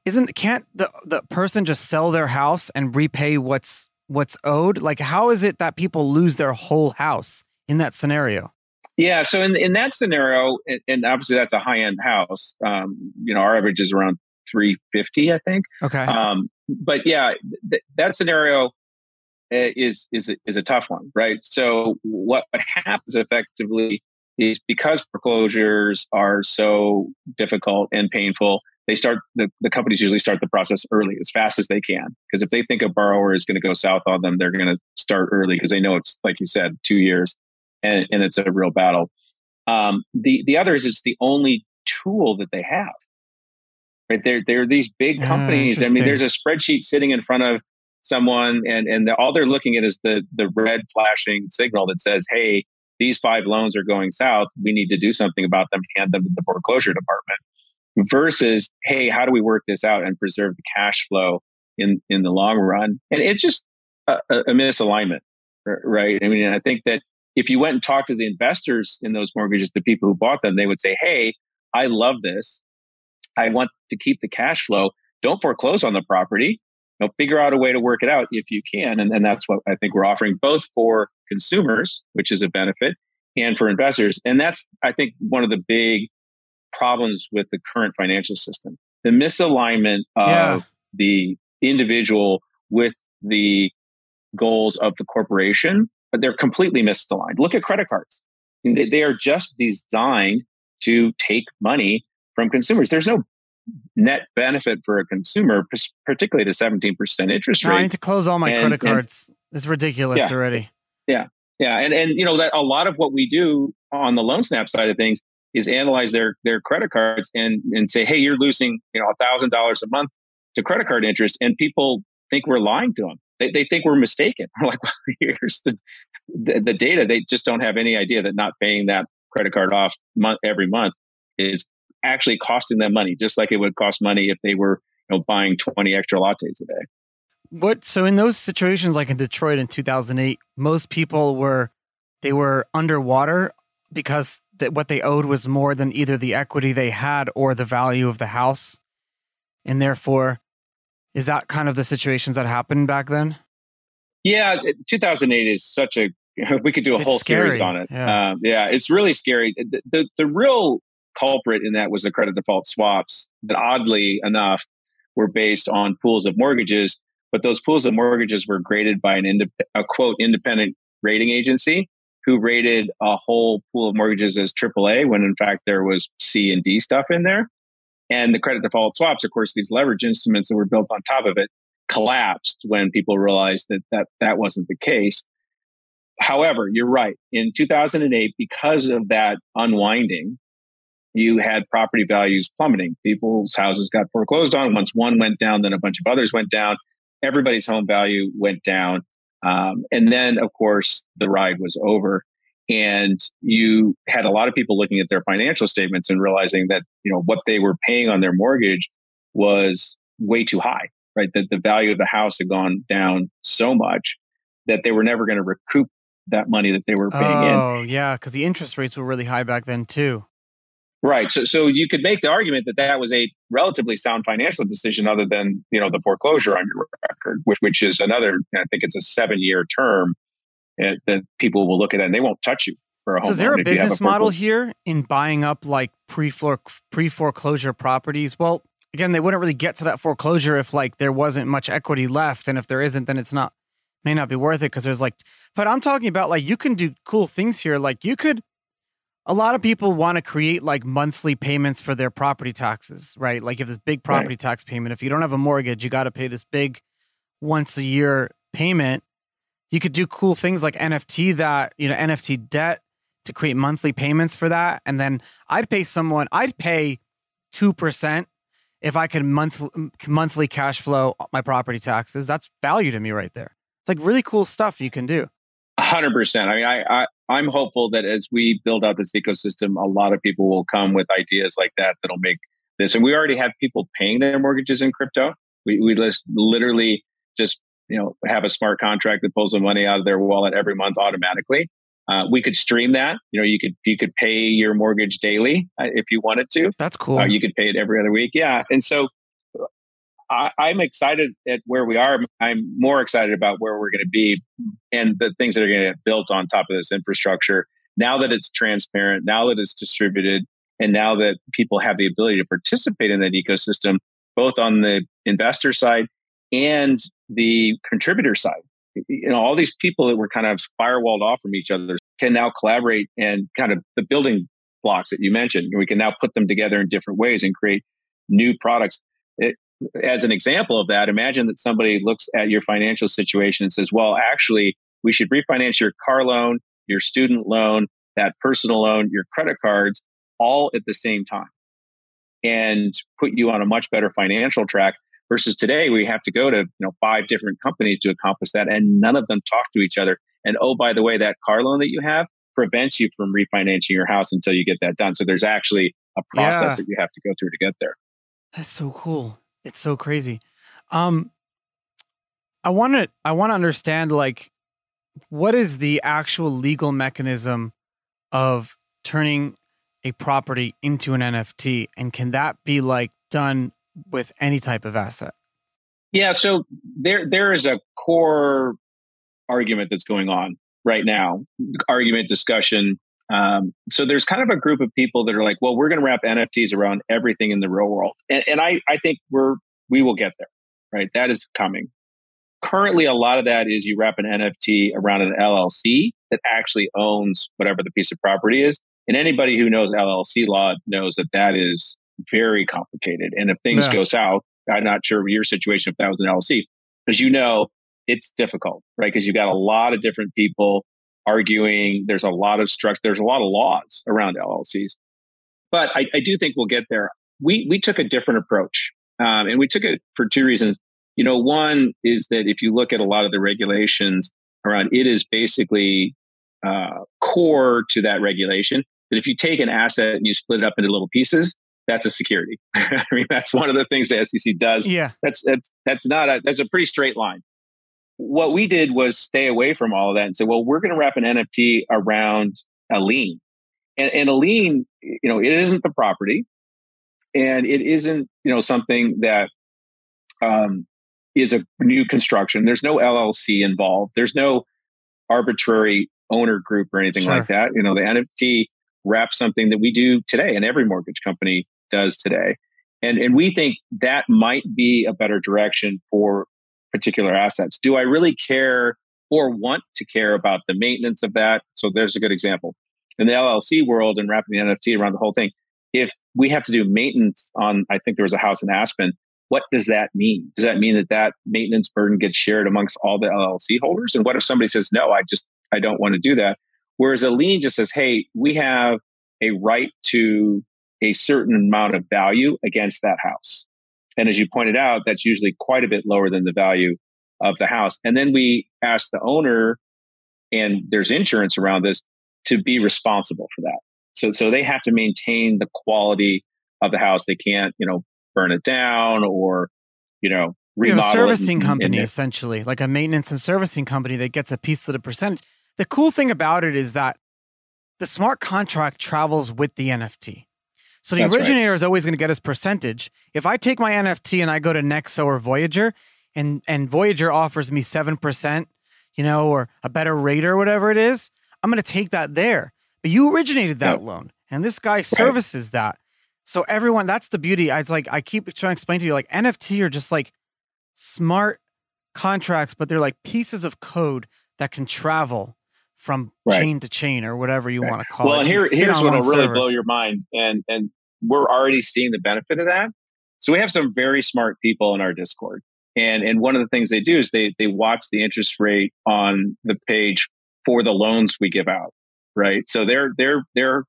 isn't can't the the person just sell their house and repay what's what's owed? Like, how is it that people lose their whole house in that scenario? Yeah, so in in that scenario, and obviously that's a high end house. Um, you know, our average is around three fifty, I think. Okay. Um, but yeah, th- that scenario, uh, is is is a tough one, right? So what what happens effectively is because foreclosures are so difficult and painful, they start the, the companies usually start the process early as fast as they can because if they think a borrower is going to go south on them, they're going to start early because they know it's like you said, two years, and, and it's a real battle. Um, the the other is it's the only tool that they have. Right, they're they're these big ah, companies. I mean, there's a spreadsheet sitting in front of someone, and and the, all they're looking at is the the red flashing signal that says, "Hey, these five loans are going south. We need to do something about them. Hand them to the foreclosure department." Versus, "Hey, how do we work this out and preserve the cash flow in in the long run?" And it's just a, a misalignment, right? I mean, I think that if you went and talked to the investors in those mortgages, the people who bought them, they would say, Hey, I love this. I want to keep the cash flow. Don't foreclose on the property. You know, figure out a way to work it out if you can. And, and that's what I think we're offering both for consumers, which is a benefit, and for investors. And that's, I think, one of the big problems with the current financial system the misalignment of yeah. the individual with the goals of the corporation but they're completely misaligned. Look at credit cards. They are just designed to take money from consumers. There's no net benefit for a consumer, particularly the 17% interest rate. No, I need to close all my and, credit cards. And, it's ridiculous yeah, already. Yeah. Yeah. And, and, you know, that a lot of what we do on the LoanSnap side of things is analyze their, their credit cards and, and say, hey, you're losing, you know, a thousand dollars a month to credit card interest. And people think we're lying to them. They, they think we're mistaken. (laughs) We're like, well, (laughs) here's the, the, the data. They just don't have any idea that not paying that credit card off month every month is actually costing them money, just like it would cost money if they were you know, buying 20 extra lattes a day. What so in those situations like in Detroit in 2008, most people were they were underwater because that what they owed was more than either the equity they had or the value of the house. And therefore, is that kind of the situations that happened back then? Yeah, 2008 is such a (laughs) we could do a it's whole scary. series on it. Yeah. Um, yeah, it's really scary. The, the, the real culprit in that was the credit default swaps that oddly enough were based on pools of mortgages, but those pools of mortgages were graded by an indep- a quote independent rating agency who rated a whole pool of mortgages as AAA when in fact there was C and D stuff in there. And the credit default swaps, of course, these leverage instruments that were built on top of it, collapsed when people realized that that, that wasn't the case. However, you're right. In 2008, because of that unwinding, you had property values plummeting. People's houses got foreclosed on. Once one went down, then a bunch of others went down. Everybody's home value went down. Um, and then, of course, the ride was over. And you had a lot of people looking at their financial statements and realizing that, you know, what they were paying on their mortgage was way too high, right? That the value of the house had gone down so much that they were never going to recoup that money that they were paying oh, in. Oh, yeah, because the interest rates were really high back then too. Right. So, so you could make the argument that that was a relatively sound financial decision, other than you know the foreclosure on your record, which which is another. I think it's a seven year term and, that people will look at it and they won't touch you for a home. So, is there a business a model here in buying up like pre pre foreclosure properties? Well, again, they wouldn't really get to that foreclosure if like there wasn't much equity left, and if there isn't, then it's not may not be worth it because there's like. But I'm talking about like you can do cool things here. Like you could a lot of people want to create like monthly payments for their property taxes, right? Like if this big property right. tax payment, if you don't have a mortgage, you got to pay this big once a year payment. You could do cool things like NFT that, you know, NFT debt to create monthly payments for that. And then I'd pay someone, I'd pay 2% if I could monthly monthly cash flow my property taxes. That's value to me right there. It's like really cool stuff you can do. Hundred percent. I mean, I, I I'm hopeful that as we build out this ecosystem, a lot of people will come with ideas like that that'll make this. And we already have people paying their mortgages in crypto. We we just literally just you know have a smart contract that pulls the money out of their wallet every month automatically. Uh, we could stream that. You know, you could you could pay your mortgage daily uh, if you wanted to. That's cool. Uh, you could pay it every other week. Yeah, and so I, am excited at where we are. I'm more excited about where we're going to be and the things that are going to get built on top of this infrastructure. Now that it's transparent, now that it's distributed, and now that people have the ability to participate in that ecosystem, both on the investor side and the contributor side. you know, all these people that were kind of firewalled off from each other can now collaborate and kind of the building blocks that you mentioned. We can now put them together in different ways and create new products. It, as an example of that, imagine that somebody looks at your financial situation and says, well, actually, we should refinance your car loan, your student loan, that personal loan, your credit cards, all at the same time and put you on a much better financial track. Versus today we have to go to you know five different companies to accomplish that and none of them talk to each other. And oh by the way that car loan that you have prevents you from refinancing your house until you get that done. So there's actually a process yeah. that you have to go through to get there. That's so cool it's so crazy um i want to i want to understand like what is the actual legal mechanism of turning a property into an NFT? And can that be like done with any type of asset? Yeah, so there there is a core argument that's going on right now, argument discussion. Um, so there's kind of a group of people that are like, well, we're going to wrap NFTs around everything in the real world, and, and I I think we're we will get there, right? That is coming. Currently, a lot of that is you wrap an NFT around an LLC that actually owns whatever the piece of property is, and anybody who knows LLC law knows that that is very complicated. And if things yeah. go south, I'm not sure your situation if that was an LLC, as you know, it's difficult, right? Because you've got a lot of different people arguing. There's a lot of structure. There's a lot of laws around LLCs. But I, I do think we'll get there. We we took a different approach, um, and we took it for two reasons. You know, one is that if you look at a lot of the regulations around, it is basically uh, core to that regulation that if you take an asset and you split it up into little pieces, that's a security. (laughs) I mean, that's one of the things the SEC does. Yeah, that's that's that's not a that's a pretty straight line. What we did was stay away from all of that and say, well, we're going to wrap an NFT around a lien, and, and a lien, you know, it isn't the property, and it isn't you know something that um, is a new construction. There's no LLC involved. There's no arbitrary owner group or anything sure. like that. You know, the NFT wraps something that we do today and every mortgage company does today. And, and we think that might be a better direction for particular assets. Do I really care or want to care about the maintenance of that? So there's a good example. In the LLC world and wrapping the NFT around the whole thing, if we have to do maintenance on, I think there was a house in Aspen, what does that mean? Does that mean that that maintenance burden gets shared amongst all the LLC holders? And what if somebody says, no, I just, I don't want to do that? Whereas a lien just says, hey, we have a right to a certain amount of value against that house. And as you pointed out, that's usually quite a bit lower than the value of the house. And then we ask the owner, and there's insurance around this, to be responsible for that. So, so they have to maintain the quality of the house. They can't, you know, burn it down or, you know, remodel. You have a servicing company, essentially, like a maintenance and servicing company that gets a piece of the percentage. The cool thing about it is that the smart contract travels with the NFT. So the That's originator right. is always going to get his percentage. If I take my NFT and I go to Nexo or Voyager, and and Voyager offers me seven percent, you know, or a better rate or whatever it is, I'm going to take that there. But you originated that loan, and this guy services right. that. So everyone, that's the beauty. I like, I keep trying to explain to you, like NFT are just like smart contracts, but they're like pieces of code that can travel from right. chain to chain or whatever you right. want to call well, it. Well, here, here's what will really blow your mind, and and we're already seeing the benefit of that. So we have some very smart people in our Discord, and and one of the things they do is they they watch the interest rate on the page for the loans we give out, right? So they're they're they're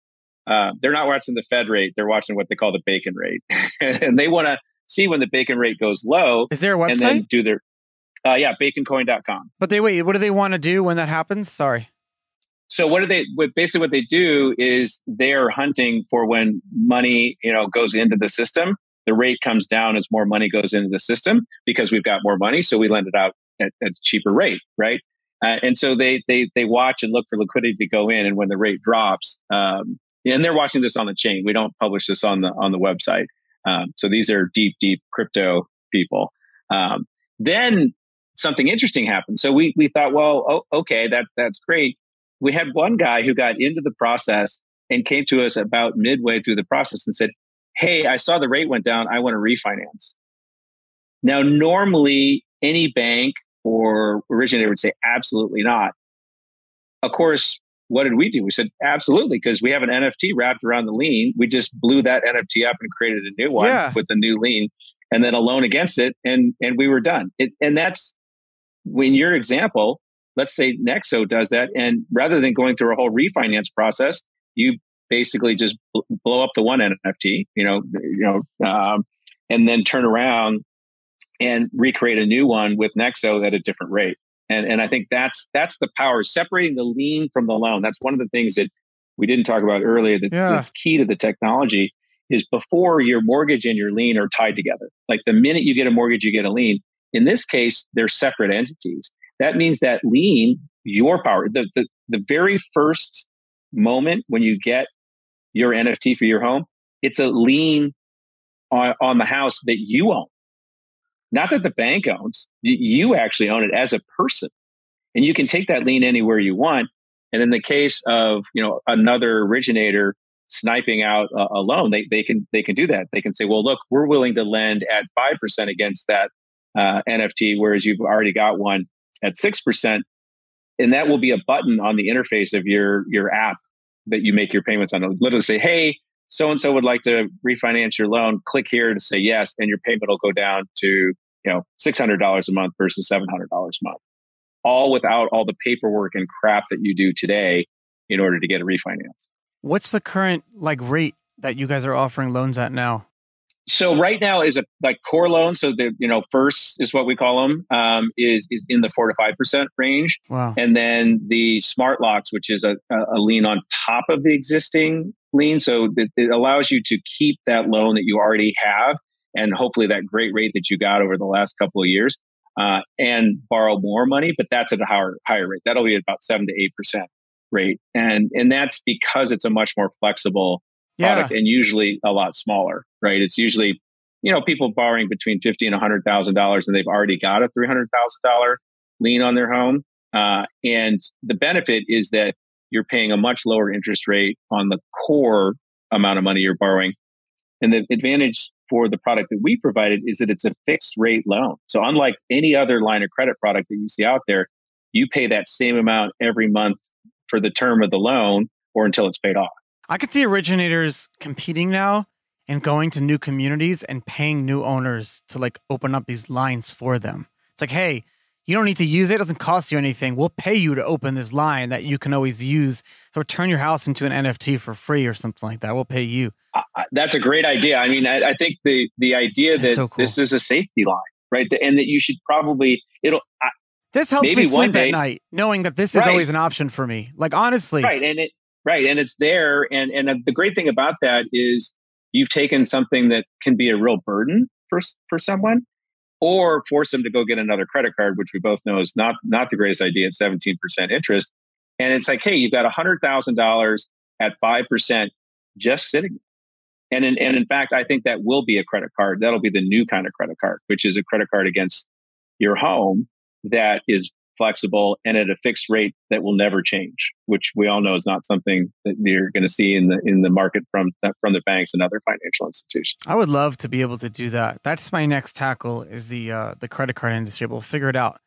uh, they're not watching the Fed rate; they're watching what they call the bacon rate, (laughs) and they want to see when the bacon rate goes low. Is there a website? And then do their uh, yeah, baconcoin.com. But they wait, what do they want to do when that happens? Sorry. So what do they? What basically what they do is they are hunting for when money you know goes into the system. The rate comes down as more money goes into the system because we've got more money, so we lend it out at, a cheaper rate, right? Uh, and so they they they watch and look for liquidity to go in, and when the rate drops, um, and they're watching this on the chain. We don't publish this on the on the website. Um, so these are deep, deep crypto people. Um, then something interesting happened. So we we thought, well, oh, okay, that that's great we had one guy who got into the process and came to us about midway through the process and said, Hey, I saw the rate went down. I want to refinance. Now, normally, any bank or originator would say, absolutely not. Of course, what did we do? We said, absolutely, because we have an NFT wrapped around the lien. We just blew that NFT up and created a new one yeah. with the new lien and then a loan against it. And, and we were done. It, and that's when your example, let's say Nexo does that. And rather than going through a whole refinance process, you basically just blow up the one NFT, you know, you know, um, and then turn around and recreate a new one with Nexo at a different rate. And and I think that's that's the power separating the lien from the loan. That's one of the things that we didn't talk about earlier. That, yeah. That's key to the technology is before your mortgage and your lien are tied together. Like the minute you get a mortgage, you get a lien. In this case, they're separate entities. That means that lien, your power, the, the, the very first moment when you get your NFT for your home, it's a lien on, on the house that you own. Not that the bank owns, you actually own it as a person. And you can take that lien anywhere you want. And in the case of, you know, another originator sniping out a, a loan, they, they can they can do that. They can say, well, look, we're willing to lend at five percent against that uh, NFT, whereas you've already got one at six percent, and that will be a button on the interface of your your app that you make your payments on. It'll literally say, hey, so and so would like to refinance your loan. Click here to say yes, and your payment will go down to you know six hundred dollars a month versus seven hundred dollars a month, all without all the paperwork and crap that you do today in order to get a refinance. What's the current like rate that you guys are offering loans at now? So right now is a like core loan. So the you know first is what we call them um, is is in the four to five percent range. Wow. And then the smart locks, which is a, a lien on top of the existing lien, so it, it allows you to keep that loan that you already have, and hopefully that great rate that you got over the last couple of years, uh, and borrow more money. But that's at a higher higher rate. That'll be about seven to eight percent rate, and and that's because it's a much more flexible product yeah. and usually a lot smaller, right? It's usually, you know, people borrowing between fifty and hundred thousand dollars, and they've already got a three hundred thousand dollar lien on their home. Uh, and the benefit is that you're paying a much lower interest rate on the core amount of money you're borrowing. And the advantage for the product that we provided is that it's a fixed rate loan. So unlike any other line of credit product that you see out there, you pay that same amount every month for the term of the loan or until it's paid off. I could see originators competing now and going to new communities and paying new owners to like open up these lines for them. It's like, hey, you don't need to use it. It doesn't cost you anything. We'll pay you to open this line that you can always use. So turn your house into an NFT for free or something like that. We'll pay you. Uh, that's a great idea. I mean, I, I think the the idea that so cool. this is a safety line, right, and that you should probably it'll. I, this helps me sleep day, at night, knowing that this is right. always an option for me. Like honestly, right? And it Right. And it's there. And, and uh, the great thing about that is you've taken something that can be a real burden for, for someone or force them to go get another credit card, which we both know is not, not the greatest idea at 17% interest. And it's like, hey, you've got $100,000 at 5% just sitting. And in, and in fact, I think that will be a credit card. That'll be the new kind of credit card, which is a credit card against your home that is flexible and at a fixed rate that will never change, which we all know is not something that you're going to see in the in the market from from the banks and other financial institutions. I would love to be able to do that. That's my next tackle is the uh, the credit card industry. We'll figure it out.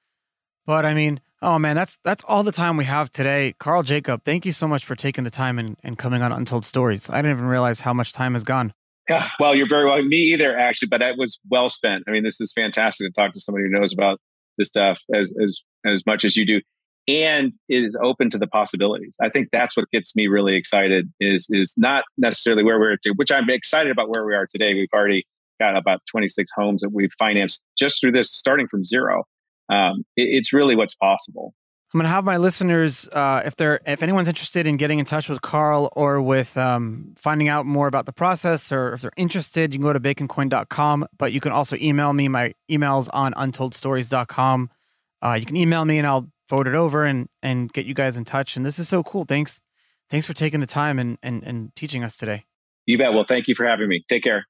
But I mean, oh man, that's that's all the time we have today. Karl Jacob, thank you so much for taking the time and, and coming on Untold Stories. I didn't even realize how much time has gone. Yeah, well, you're very well. Me either, actually, but it was well spent. I mean, this is fantastic to talk to somebody who knows about this stuff as as as much as you do and is open to the possibilities. I think that's what gets me really excited is is not necessarily where we're to, which I'm excited about where we are today. We've already got about 26 homes that we've financed just through this, starting from zero. Um, it, it's really what's possible. I'm going to have my listeners, uh, if they're if anyone's interested in getting in touch with Karl or with um, finding out more about the process, or if they're interested, you can go to baconcoin.com. But you can also email me. My email's on untoldstories.com. Uh, you can email me and I'll forward it over and and get you guys in touch. And this is so cool. Thanks, thanks for taking the time and and and teaching us today. You bet. Well, thank you for having me. Take care.